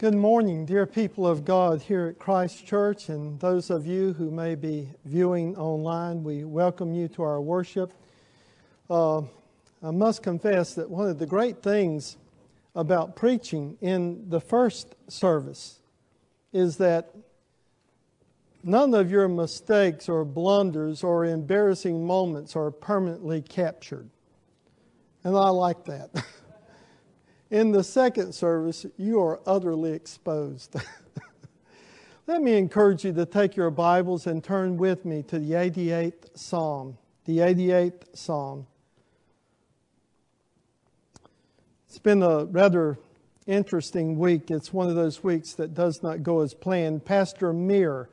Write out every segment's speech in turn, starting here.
Good morning, dear people of God here at Christ Church, and those of you who may be viewing online. We welcome you to our worship. Uh, I must confess that one of the great things about preaching in the first service is that none of your mistakes or blunders or embarrassing moments are permanently captured. And I like that. In the second service, you are utterly exposed. Let me encourage you to take your Bibles and turn with me to the 88th Psalm. The 88th Psalm. It's been a rather interesting week. It's one of those weeks that does not go as planned. Pastor Meir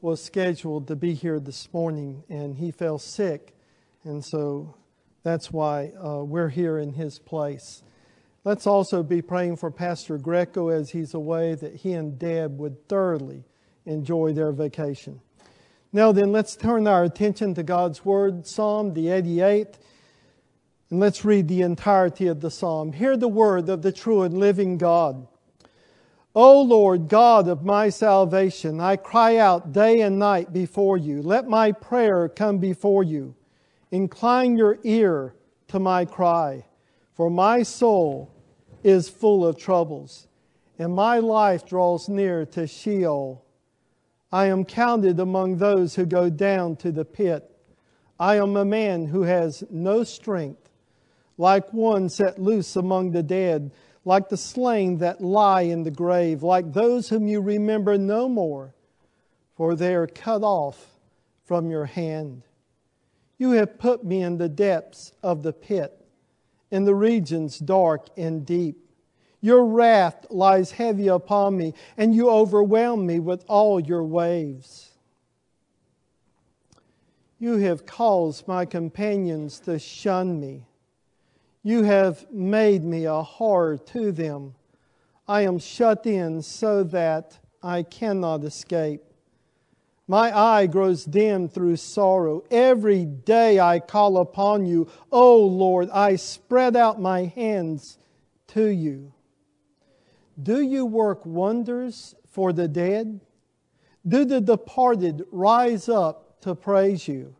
was scheduled to be here this morning, and he fell sick, and so that's why uh, we're here in his place. Let's also be praying for Pastor Greco as he's away, that he and Deb would thoroughly enjoy their vacation. Now, then, let's turn our attention to God's Word, Psalm the 88th, and let's read the entirety of the psalm. Hear the word of the true and living God. O Lord, God of my salvation, I cry out day and night before you. Let my prayer come before you. Incline your ear to my cry. For my soul is full of troubles, and my life draws near to Sheol. I am counted among those who go down to the pit. I am a man who has no strength, like one set loose among the dead, like the slain that lie in the grave, like those whom you remember no more, for they are cut off from your hand. You have put me in the depths of the pit in the regions dark and deep. Your wrath lies heavy upon me, and you overwhelm me with all your waves. You have caused my companions to shun me. You have made me a horror to them. I am shut in so that I cannot escape. My eye grows dim through sorrow. Every day I call upon you. O oh Lord, I spread out my hands to you. Do you work wonders for the dead? Do the departed rise up to praise you?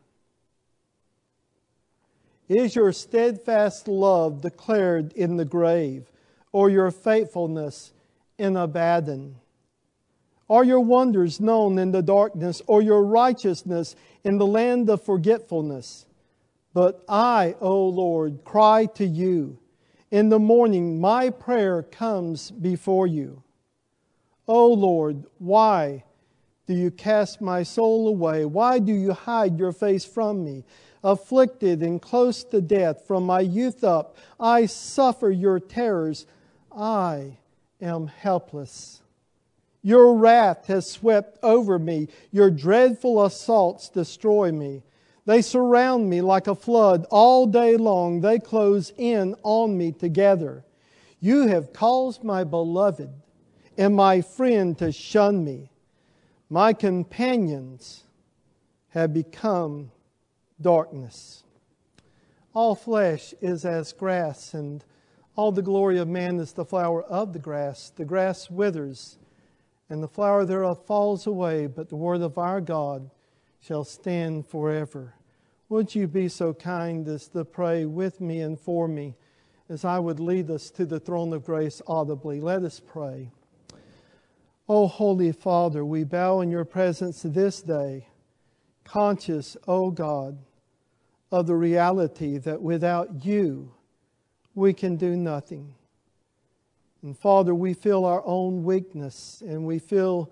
Is your steadfast love declared in the grave, or your faithfulness in Abaddon? Are your wonders known in the darkness, or your righteousness in the land of forgetfulness? But I, O Lord, cry to you. In the morning, my prayer comes before you. O Lord, why do you cast my soul away? Why do you hide your face from me? Afflicted and close to death from my youth up, I suffer your terrors. I am helpless. Your wrath has swept over me. Your dreadful assaults destroy me. They surround me like a flood all day long. They close in on me together. You have caused my beloved and my friend to shun me. My companions have become darkness. All flesh is as grass, and all the glory of man is the flower of the grass. The grass withers and the flower thereof falls away, but the word of our God shall stand forever. Would you be so kind as to pray with me and for me as I would lead us to the throne of grace audibly? Let us pray. O Holy Father, we bow in your presence this day, conscious, O God, of the reality that without you we can do nothing. And Father, we feel our own weakness and we feel,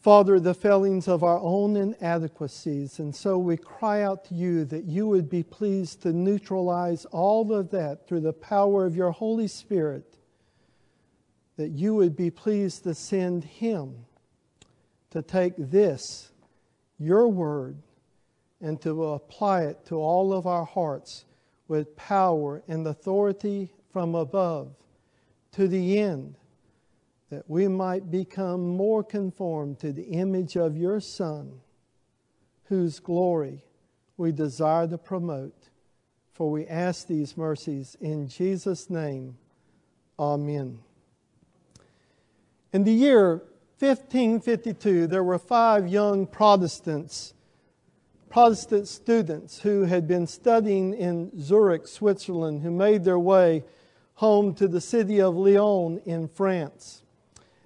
Father, the failings of our own inadequacies. And so we cry out to you that you would be pleased to neutralize all of that through the power of your Holy Spirit, that you would be pleased to send Him to take this, your word, and to apply it to all of our hearts with power and authority from above to the end that we might become more conformed to the image of your Son, whose glory we desire to promote. For we ask these mercies in Jesus' name. Amen. In the year 1552, there were five young Protestants, Protestant students who had been studying in Zurich, Switzerland, who made their way home to the city of Lyon in France.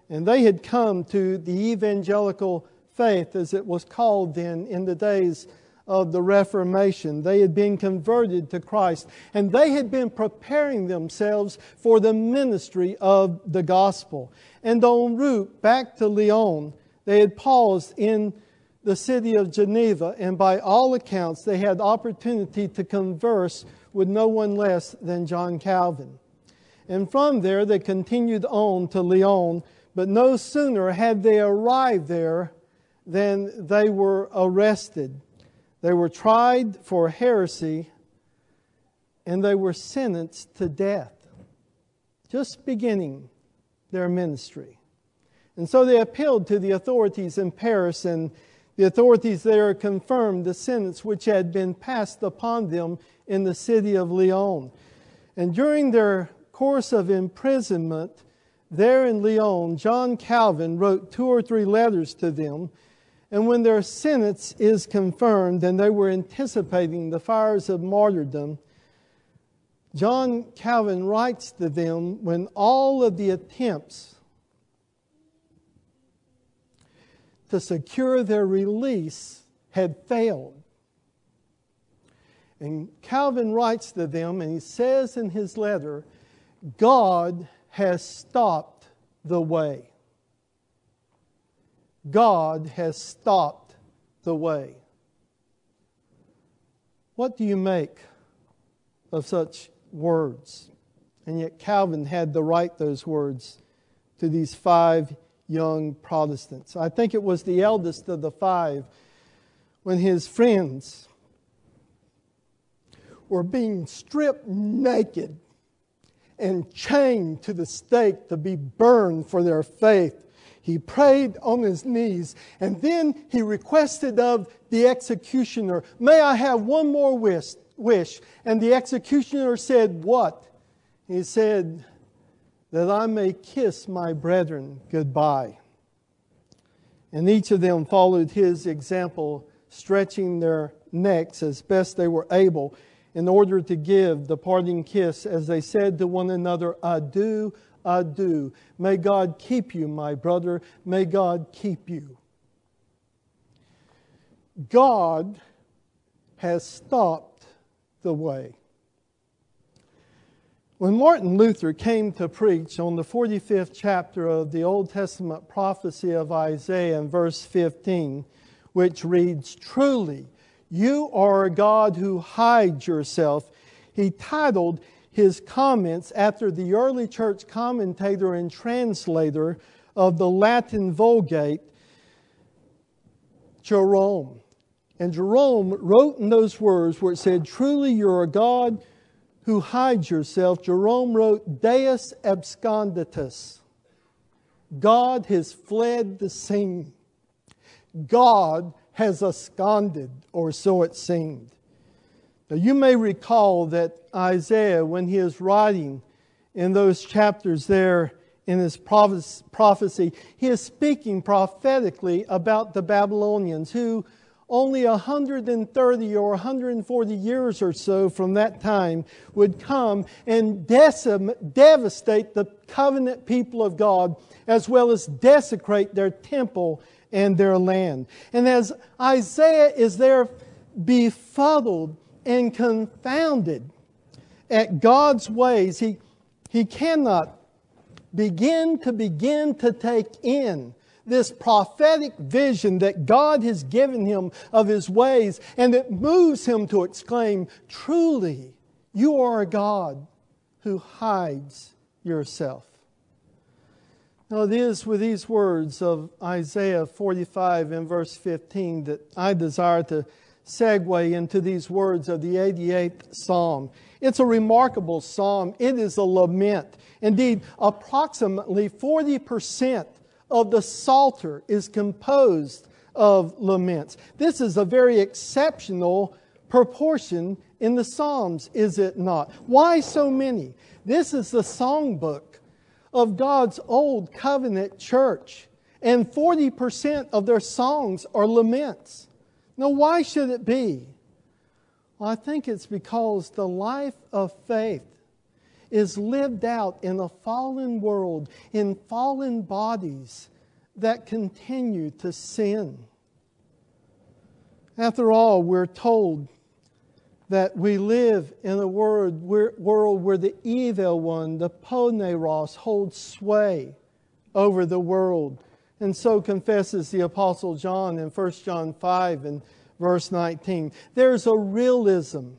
And they had come to the evangelical faith, as it was called then in the days of the Reformation. They had been converted to Christ, and they had been preparing themselves for the ministry of the gospel. And en route back to Lyon, they had paused in the city of Geneva, and by all accounts, they had opportunity to converse with no one less than John Calvin. And from there, they continued on to Lyon, but no sooner had they arrived there than they were arrested. They were tried for heresy and they were sentenced to death, just beginning their ministry. And so they appealed to the authorities in Paris, and the authorities there confirmed the sentence which had been passed upon them in the city of Lyon. And during their course of imprisonment there in Lyon, John Calvin wrote two or three letters to them and when their sentence is confirmed and they were anticipating the fires of martyrdom, John Calvin writes to them when all of the attempts to secure their release had failed. And Calvin writes to them, and he says in his letter, God has stopped the way. God has stopped the way. What do you make of such words? And yet, Calvin had to write those words to these five young Protestants. I think it was the eldest of the five when his friends were being stripped naked and chained to the stake to be burned for their faith he prayed on his knees, and then he requested of the executioner, May I have one more wish? wish? And the executioner said, What? He said, That I may kiss my brethren goodbye. And each of them followed his example, stretching their necks as best they were able in order to give the parting kiss as they said to one another, Adieu, adieu. May God keep you, my brother. May God keep you. God has stopped the way. When Martin Luther came to preach on the 45th chapter of the Old Testament prophecy of Isaiah in verse 15, which reads, Truly, you are a God who hides yourself, he titled his comments after the early church commentator and translator of the Latin Vulgate, Jerome. And Jerome wrote in those words where it said, Truly you're a God who hides yourself. Jerome wrote, Deus absconditus. God has fled the scene. God has absconded, or so it seemed. Now, you may recall that Isaiah, when he is writing in those chapters there in his prophecy, he is speaking prophetically about the Babylonians who only 130 or 140 years or so from that time would come and decim- devastate the covenant people of God as well as desecrate their temple and their land. And as Isaiah is there befuddled and confounded at God's ways. He, he cannot begin to begin to take in this prophetic vision that God has given him of his ways, and it moves him to exclaim, Truly, you are a God who hides yourself. Now, it is with these words of Isaiah 45 and verse 15 that I desire to segue into these words of the 88th Psalm. It's a remarkable psalm. It is a lament. Indeed, approximately 40% of the Psalter is composed of laments. This is a very exceptional proportion in the Psalms, is it not? Why so many? This is the songbook of God's old covenant church, and 40% of their songs are laments. Now, why should it be? Well, I think it's because the life of faith is lived out in a fallen world, in fallen bodies that continue to sin. After all, we're told that we live in a world where, the evil one, the poneros, holds sway over the world. And so confesses the Apostle John in 1 John 5 and verse 19. There's a realism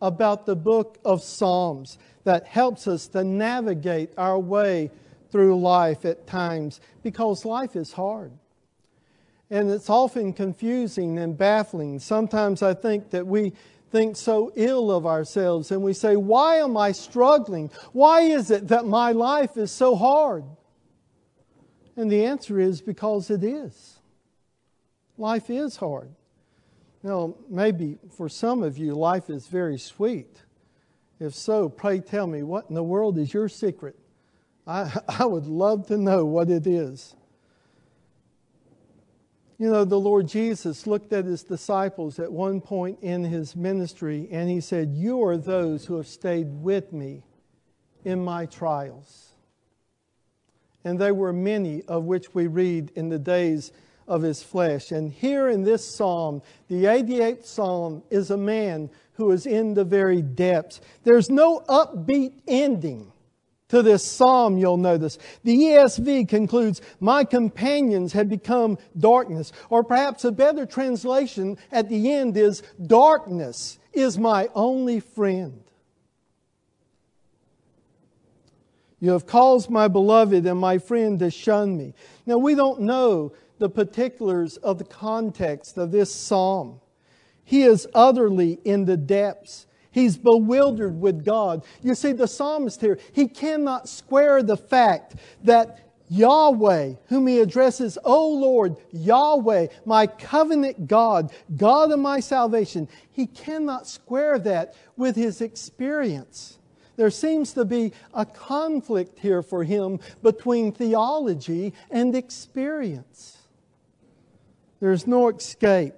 about the book of Psalms that helps us to navigate our way through life at times because life is hard. And it's often confusing and baffling. Sometimes I think that we think so ill of ourselves and we say, Why am I struggling? Why is it that my life is so hard? And the answer is because it is. Life is hard. Now, maybe for some of you, life is very sweet. If so, pray tell me, what in the world is your secret? I, I would love to know what it is. You know, the Lord Jesus looked at his disciples at one point in his ministry and he said, You are those who have stayed with me in my trials. And there were many of which we read in the days of his flesh. And here in this psalm, the 88th psalm, is a man who is in the very depths. There's no upbeat ending to this psalm, you'll notice. The ESV concludes, My companions have become darkness. Or perhaps a better translation at the end is, Darkness is my only friend. You have caused my beloved and my friend to shun me. Now, we don't know the particulars of the context of this psalm. He is utterly in the depths. He's bewildered with God. You see, the psalmist here, he cannot square the fact that Yahweh, whom he addresses, O Lord, Yahweh, my covenant God, God of my salvation, he cannot square that with his experience. There seems to be a conflict here for him between theology and experience. There's no escape,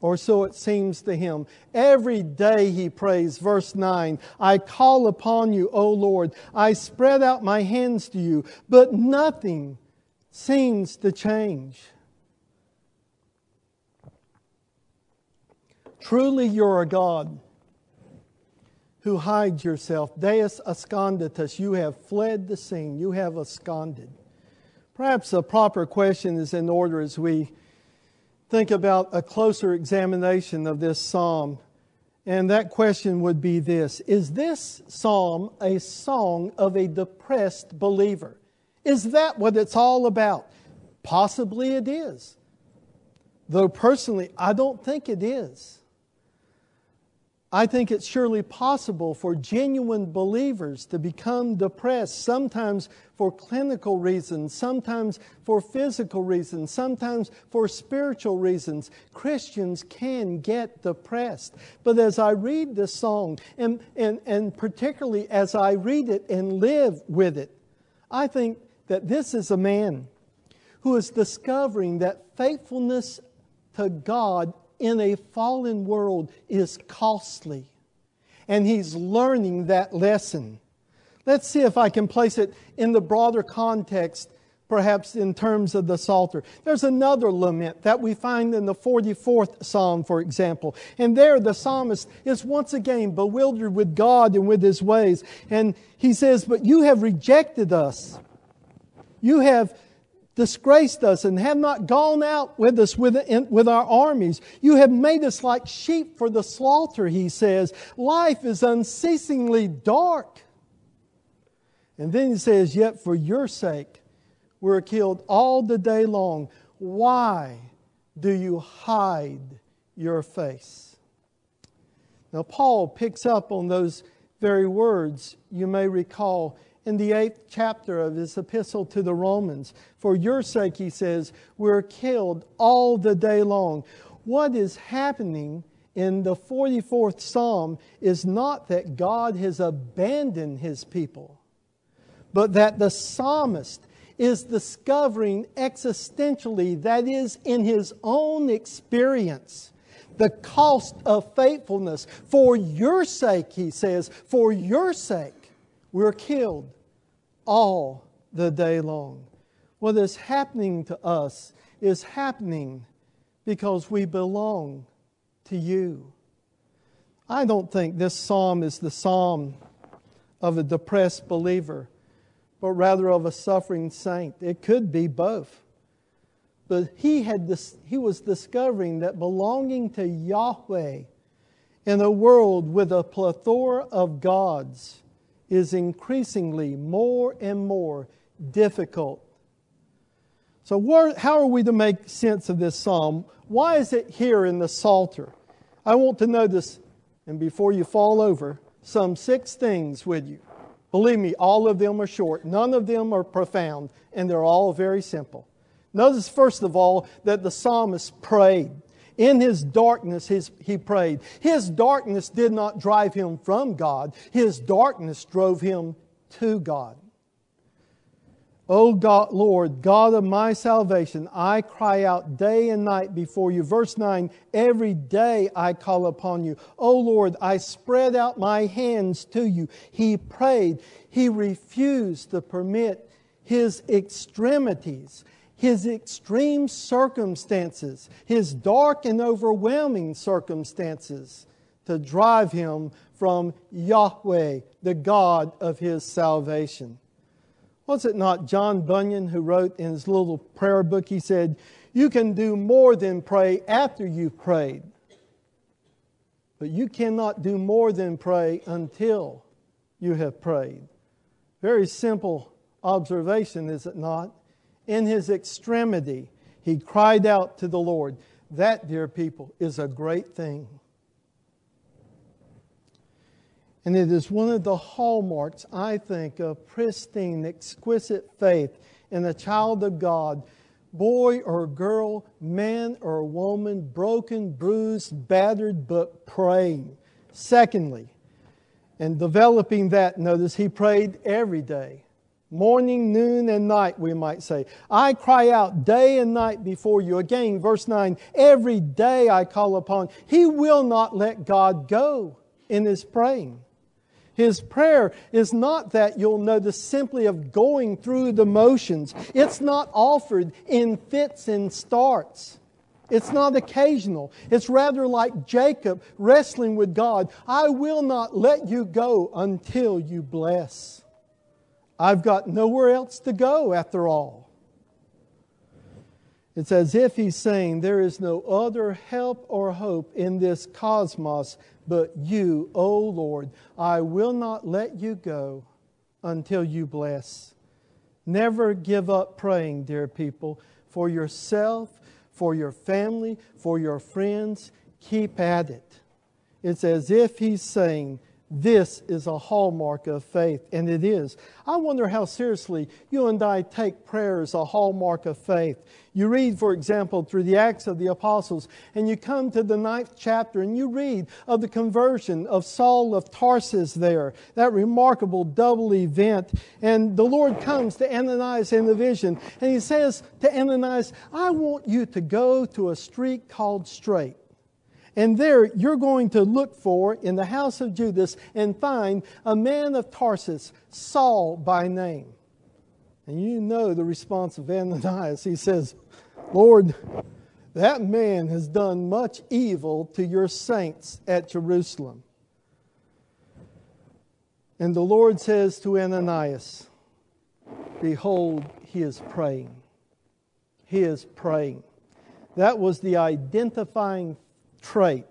or so it seems to him. Every day he prays, verse 9 I call upon you, O Lord. I spread out my hands to you, but nothing seems to change. Truly, you're a God who hides yourself. Deus absconditus, you have fled the scene, you have absconded. Perhaps a proper question is in order as we think about a closer examination of this psalm. And that question would be this Is this psalm a song of a depressed believer? Is that what it's all about? Possibly it is. Though personally, I don't think it is. I think it's surely possible for genuine believers to become depressed, sometimes for clinical reasons, sometimes for physical reasons, sometimes for spiritual reasons. Christians can get depressed. But as I read this song, and, and, and particularly as I read it and live with it, I think that this is a man who is discovering that faithfulness to God in a fallen world is costly. And he's learning that lesson. Let's see if I can place it in the broader context, perhaps in terms of the Psalter. There's another lament that we find in the 44th Psalm, for example. And there the psalmist is once again bewildered with God and with his ways. And he says, But you have rejected us. You have disgraced us and have not gone out with us with, with our armies. You have made us like sheep for the slaughter, he says. Life is unceasingly dark. And then he says, Yet for your sake we're killed all the day long. Why do you hide your face? Now, Paul picks up on those very words you may recall in the eighth chapter of his epistle to the Romans. For your sake, he says, we're killed all the day long. What is happening in the 44th Psalm is not that God has abandoned his people, but that the psalmist is discovering existentially, that is, in his own experience, the cost of faithfulness. For your sake, he says, for your sake, we're killed all the day long. What is happening to us is happening because we belong to you. I don't think this psalm is the psalm of a depressed believer, but rather of a suffering saint. It could be both. But he, had this, he was discovering that belonging to Yahweh in a world with a plethora of gods is increasingly more and more difficult. So, where, how are we to make sense of this psalm? Why is it here in the Psalter? I want to notice, and before you fall over, some six things with you. Believe me, all of them are short. None of them are profound, and they're all very simple. Notice, first of all, that the psalmist prayed. In his darkness, his, he prayed. His darkness did not drive him from God, his darkness drove him to God. O God, Lord, God of my salvation, I cry out day and night before you. Verse 9, every day I call upon you. O Lord, I spread out my hands to you. He prayed. He refused to permit his extremities, his extreme circumstances, his dark and overwhelming circumstances to drive him from Yahweh, the God of his salvation. Was it not John Bunyan who wrote in his little prayer book? He said, You can do more than pray after you've prayed, but you cannot do more than pray until you have prayed. Very simple observation, is it not? In his extremity, he cried out to the Lord. That, dear people, is a great thing. And it is one of the hallmarks, I think, of pristine, exquisite faith in a child of God, boy or girl, man or woman, broken, bruised, battered, but praying. Secondly, and developing that, notice he prayed every day. Morning, noon, and night, we might say. I cry out day and night before you. Again, verse 9, every day I call upon. He will not let God go in his praying. His prayer is not that you'll notice simply of going through the motions. It's not offered in fits and starts. It's not occasional. It's rather like Jacob wrestling with God. I will not let you go until you bless. I've got nowhere else to go after all. It's as if he's saying, There is no other help or hope in this cosmos but you, O Lord. I will not let you go until you bless. Never give up praying, dear people, for yourself, for your family, for your friends. Keep at it. It's as if he's saying, this is a hallmark of faith, and it is. I wonder how seriously you and I take prayer as a hallmark of faith. You read, for example, through the Acts of the Apostles, and you come to the ninth chapter, and you read of the conversion of Saul of Tarsus there, that remarkable double event. And the Lord comes to Ananias in the vision, and he says to Ananias, I want you to go to a street called Straight. And there you're going to look for in the house of Judas and find a man of Tarsus, Saul by name. And you know the response of Ananias. He says, Lord, that man has done much evil to your saints at Jerusalem. And the Lord says to Ananias, Behold, he is praying. He is praying. That was the identifying trait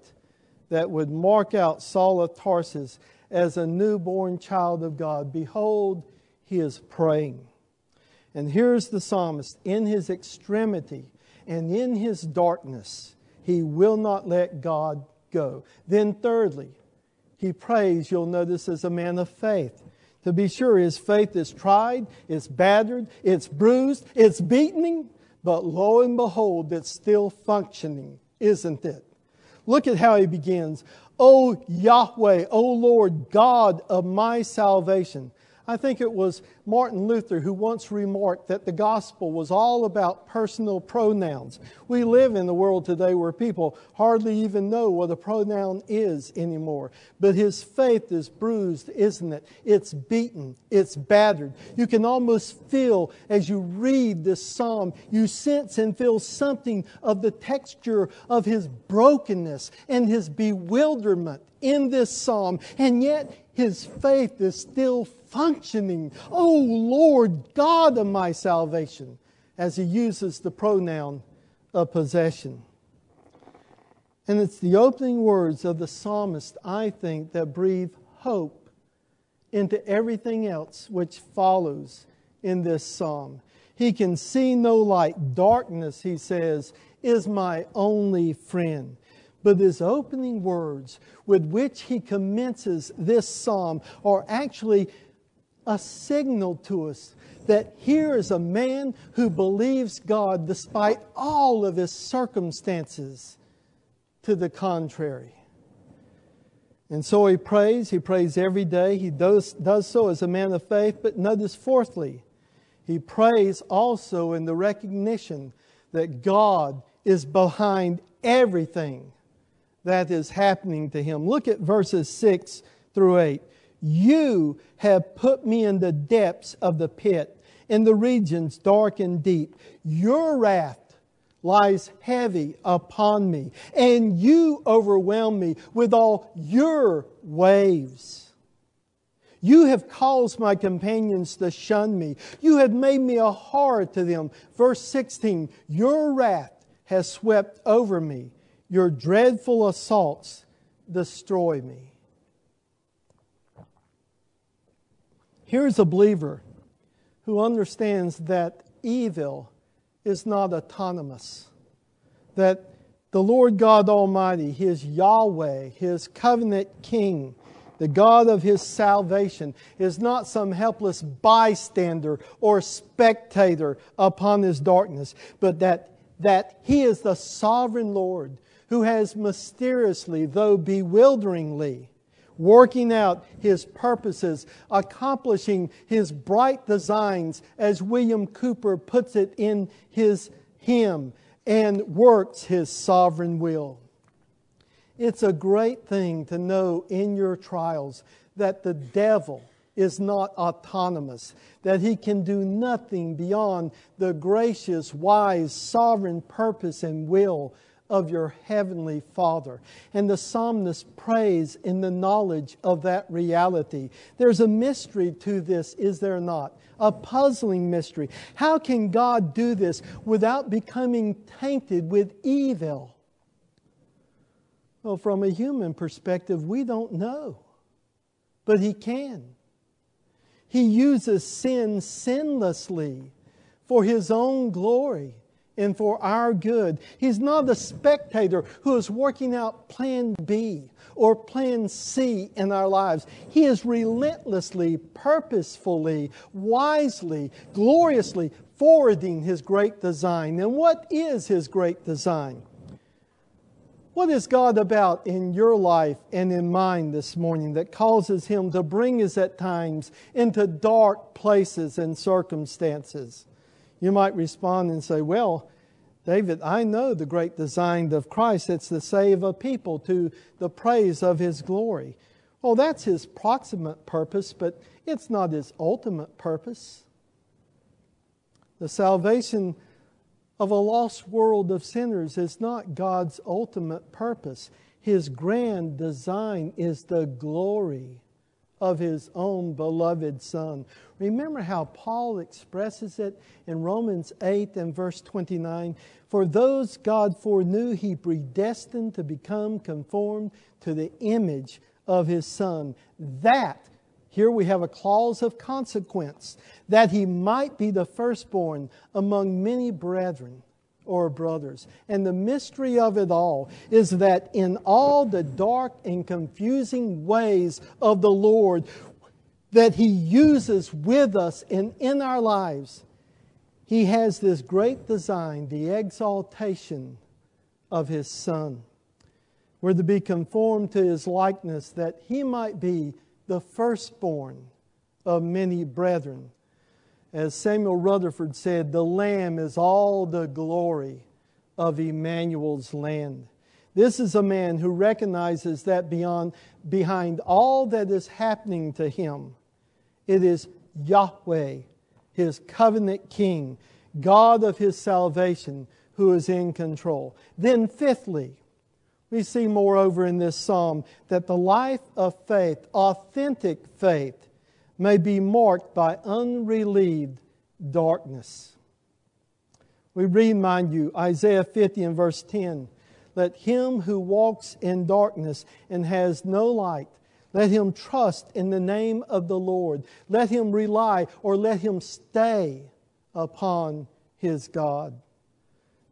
that would mark out Saul of Tarsus as a newborn child of God. Behold, he is praying. And here's the psalmist in his extremity and in his darkness, he will not let God go. Then, thirdly, he prays, you'll notice, as a man of faith. To be sure, his faith is tried, it's battered, it's bruised, it's beaten, but lo and behold, it's still functioning, isn't it? Look at how he begins. O Yahweh, O Lord, God of my salvation. I think it was Martin Luther who once remarked that the gospel was all about personal pronouns. We live in a world today where people hardly even know what a pronoun is anymore. But his faith is bruised, isn't it? It's beaten, it's battered. You can almost feel as you read this psalm, you sense and feel something of the texture of his brokenness and his bewilderment in this psalm. And yet, his faith is still functioning. Oh Lord, God of my salvation, as he uses the pronoun of possession. And it's the opening words of the psalmist, I think, that breathe hope into everything else which follows in this psalm. He can see no light. Darkness, he says, is my only friend. But his opening words with which he commences this psalm are actually a signal to us that here is a man who believes God despite all of his circumstances to the contrary. And so he prays. He prays every day. He does, does so as a man of faith. But notice, fourthly, he prays also in the recognition that God is behind everything that is happening to him. Look at verses 6 through 8. You have put me in the depths of the pit, in the regions dark and deep. Your wrath lies heavy upon me, and you overwhelm me with all your waves. You have caused my companions to shun me. You have made me a horror to them. Verse 16 Your wrath has swept over me. Your dreadful assaults destroy me. Here's a believer who understands that evil is not autonomous, that the Lord God Almighty, His Yahweh, His covenant King, the God of His salvation, is not some helpless bystander or spectator upon His darkness, but that, that He is the sovereign Lord who has mysteriously, though bewilderingly, working out his purposes, accomplishing his bright designs, as William Cowper puts it in his hymn, and works his sovereign will. It's a great thing to know in your trials that the devil is not autonomous, that he can do nothing beyond the gracious, wise, sovereign purpose and will of your heavenly Father. And the psalmist prays in the knowledge of that reality. There's a mystery to this, is there not? A puzzling mystery. How can God do this without becoming tainted with evil? Well, from a human perspective, we don't know. But He can. He uses sin sinlessly for His own glory and for our good. He's not a spectator who is working out plan B or plan C in our lives. He is relentlessly, purposefully, wisely, gloriously forwarding His great design. And what is His great design? What is God about in your life and in mine this morning that causes Him to bring us at times into dark places and circumstances? You might respond and say, Well, David, I know the great design of Christ. It's to save a people to the praise of his glory. Well, that's his proximate purpose, but it's not his ultimate purpose. The salvation of a lost world of sinners is not God's ultimate purpose. His grand design is the glory of his own beloved Son. Remember how Paul expresses it in Romans 8 and verse 29 For those God foreknew, he predestined to become conformed to the image of his Son. That, here we have a clause of consequence, that he might be the firstborn among many brethren or brothers. And the mystery of it all is that in all the dark and confusing ways of the Lord that He uses with us and in our lives, He has this great design, the exaltation of His Son. We're to be conformed to His likeness that He might be the firstborn of many brethren. As Samuel Rutherford said, the Lamb is all the glory of Emmanuel's land. This is a man who recognizes that beyond, behind all that is happening to him, it is Yahweh, his covenant king, God of his salvation, who is in control. Then, fifthly, we see, moreover, in this psalm that the life of faith, authentic faith, may be marked by unrelieved darkness. We remind you, Isaiah 50 and verse 10 Let him who walks in darkness and has no light, let him trust in the name of the Lord. Let him rely or let him stay upon his God.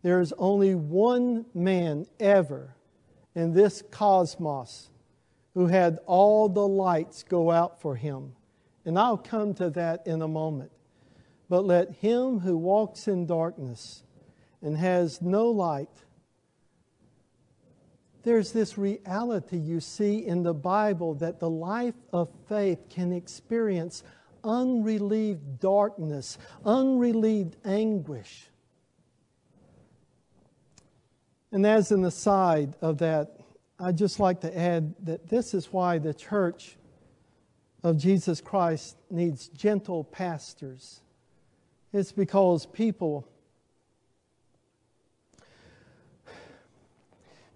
There is only one man ever in this cosmos who had all the lights go out for him. And I'll come to that in a moment. But let him who walks in darkness and has no light, there's this reality you see in the Bible that the life of faith can experience unrelieved darkness, unrelieved anguish. And as an aside of that, I'd just like to add that this is why the church of Jesus Christ needs gentle pastors. It's because people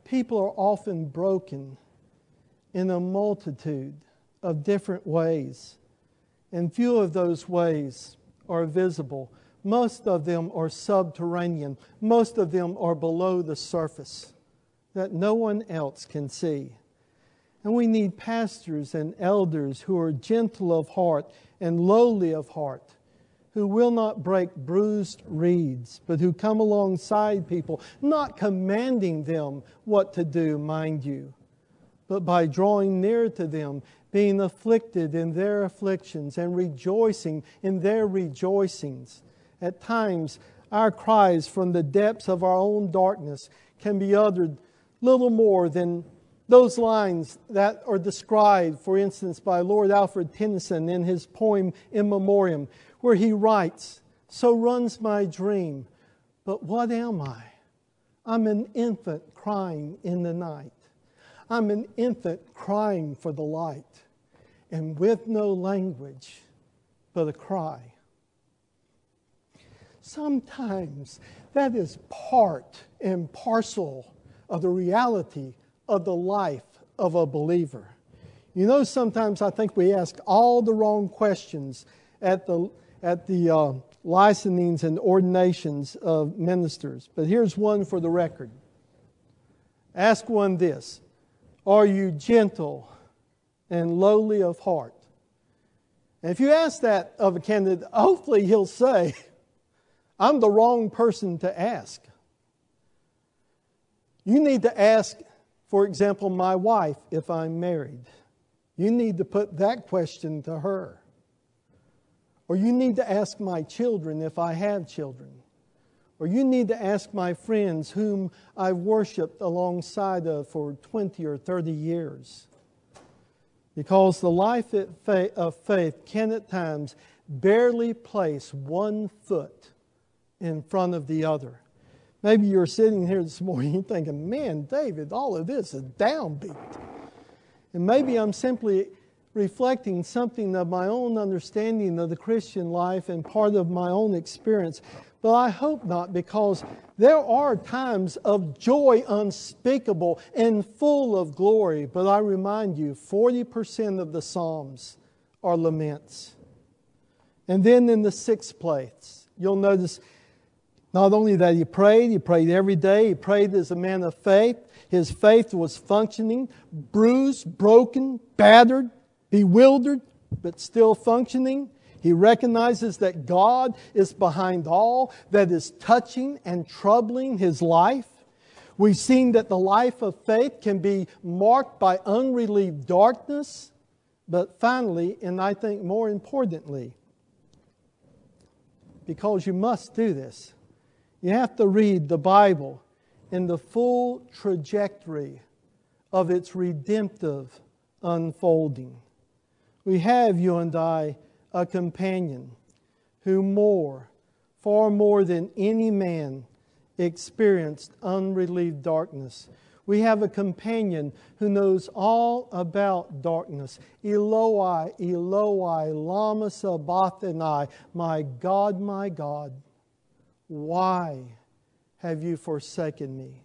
people are often broken in a multitude of different ways, and few of those ways are visible. Most of them are subterranean. Most of them are below the surface that no one else can see. And we need pastors and elders who are gentle of heart and lowly of heart, who will not break bruised reeds, but who come alongside people, not commanding them what to do, mind you, but by drawing near to them, being afflicted in their afflictions and rejoicing in their rejoicings. At times, our cries from the depths of our own darkness can be uttered little more than those lines that are described, for instance, by Lord Alfred Tennyson in his poem In Memoriam, where he writes, So runs my dream, but what am I? I'm an infant crying in the night. I'm an infant crying for the light, and with no language but a cry. Sometimes that is part and parcel of the reality of the life of a believer. You know, sometimes I think we ask all the wrong questions at the, at the uh, licensings and ordinations of ministers. But here's one for the record. Ask one this Are you gentle and lowly of heart? And if you ask that of a candidate, hopefully he'll say, I'm the wrong person to ask. You need to ask for example, my wife, if I'm married, you need to put that question to her. Or you need to ask my children if I have children. Or you need to ask my friends whom I've worshiped alongside of for 20 or 30 years. Because the life of faith can at times barely place one foot in front of the other. Maybe you're sitting here this morning thinking, man, David, all of this is downbeat. And maybe I'm simply reflecting something of my own understanding of the Christian life and part of my own experience. But I hope not, because there are times of joy unspeakable and full of glory. But I remind you, 40% of the Psalms are laments. And then in the sixth place, you'll notice not only that he prayed, he prayed every day. He prayed as a man of faith. His faith was functioning, bruised, broken, battered, bewildered, but still functioning. He recognizes that God is behind all that is touching and troubling his life. We've seen that the life of faith can be marked by unrelieved darkness, but finally, and I think more importantly, because you must do this, you have to read the Bible in the full trajectory of its redemptive unfolding. We have, you and I, a companion who more, far more than any man, experienced unrelieved darkness. We have a companion who knows all about darkness. Eloi, Eloi, lama sabachthani, my God, my God, why have you forsaken me?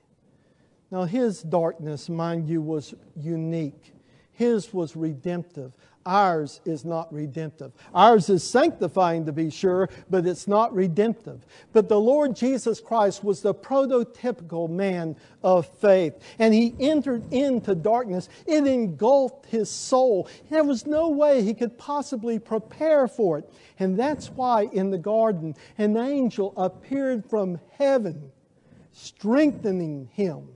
Now, his darkness, mind you, was unique. His was redemptive. Ours is not redemptive. Ours is sanctifying to be sure, but it's not redemptive. But the Lord Jesus Christ was the prototypical man of faith, and he entered into darkness. It engulfed his soul. There was no way he could possibly prepare for it. And that's why in the garden, an angel appeared from heaven, strengthening him.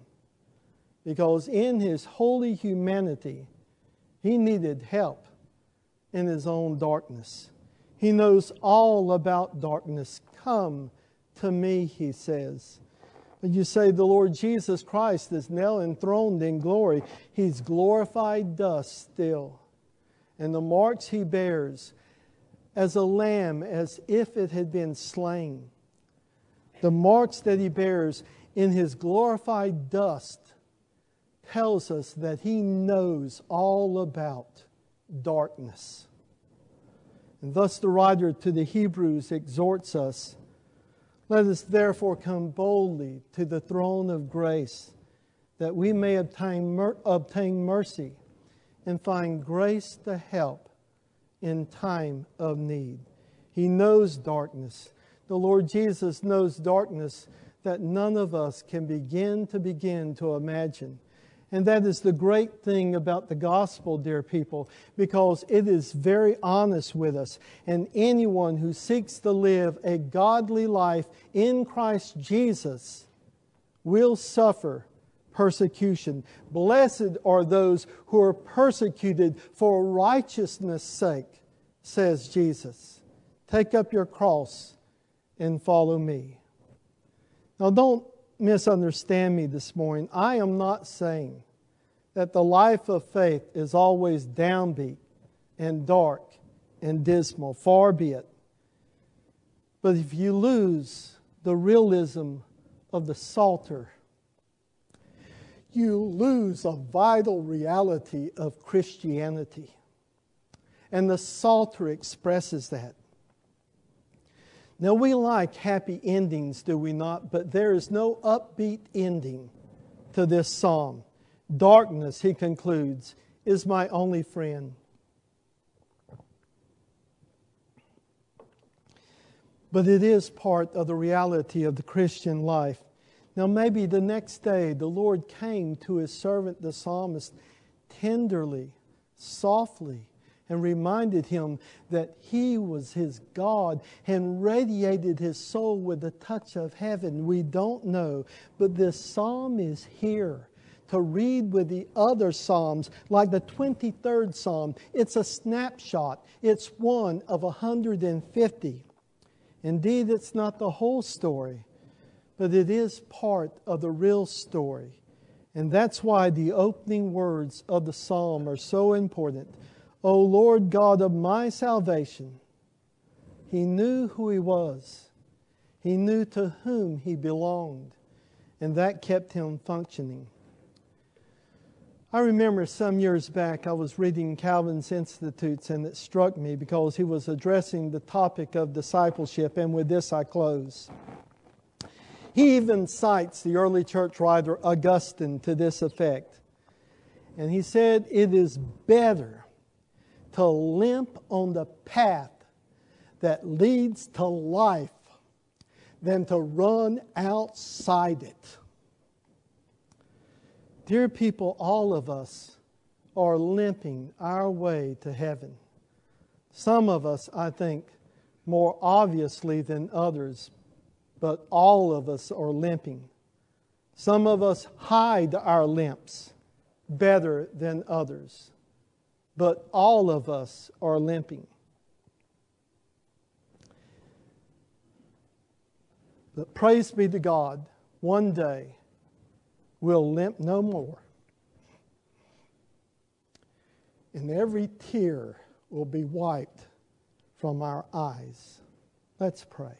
Because in his holy humanity, he needed help in his own darkness. He knows all about darkness. Come to me, he says. When you say the Lord Jesus Christ is now enthroned in glory, he's glorified dust still. And the marks he bears as a lamb, as if it had been slain. The marks that he bears in his glorified dust tells us that he knows all about darkness. And thus the writer to the Hebrews exhorts us let us therefore come boldly to the throne of grace that we may obtain, mer- obtain mercy and find grace to help in time of need. He knows darkness. The Lord Jesus knows darkness that none of us can begin to begin to imagine. And that is the great thing about the gospel, dear people, because it is very honest with us. And anyone who seeks to live a godly life in Christ Jesus will suffer persecution. Blessed are those who are persecuted for righteousness' sake, says Jesus. Take up your cross and follow me. Now, don't misunderstand me this morning. I am not saying that the life of faith is always downbeat and dark and dismal. Far be it. But if you lose the realism of the Psalter, you lose a vital reality of Christianity. And the Psalter expresses that. Now, we like happy endings, do we not? But there is no upbeat ending to this psalm. Darkness, he concludes, is my only friend. But it is part of the reality of the Christian life. Now, maybe the next day the Lord came to his servant the psalmist tenderly, softly, and reminded him that he was his God and radiated his soul with the touch of heaven. We don't know, but this psalm is here to read with the other psalms, like the 23rd psalm. It's a snapshot, it's one of 150. Indeed, it's not the whole story, but it is part of the real story. And that's why the opening words of the psalm are so important. O Lord God of my salvation. He knew who he was, he knew to whom he belonged, and that kept him functioning. I remember some years back I was reading Calvin's Institutes, and it struck me because he was addressing the topic of discipleship, and with this I close. He even cites the early church writer Augustine to this effect. And he said, It is better to limp on the path that leads to life than to run outside it. Dear people, all of us are limping our way to heaven. Some of us, I think, more obviously than others, but all of us are limping. Some of us hide our limps better than others but all of us are limping. But praise be to God, one day we'll limp no more. And every tear will be wiped from our eyes. Let's pray.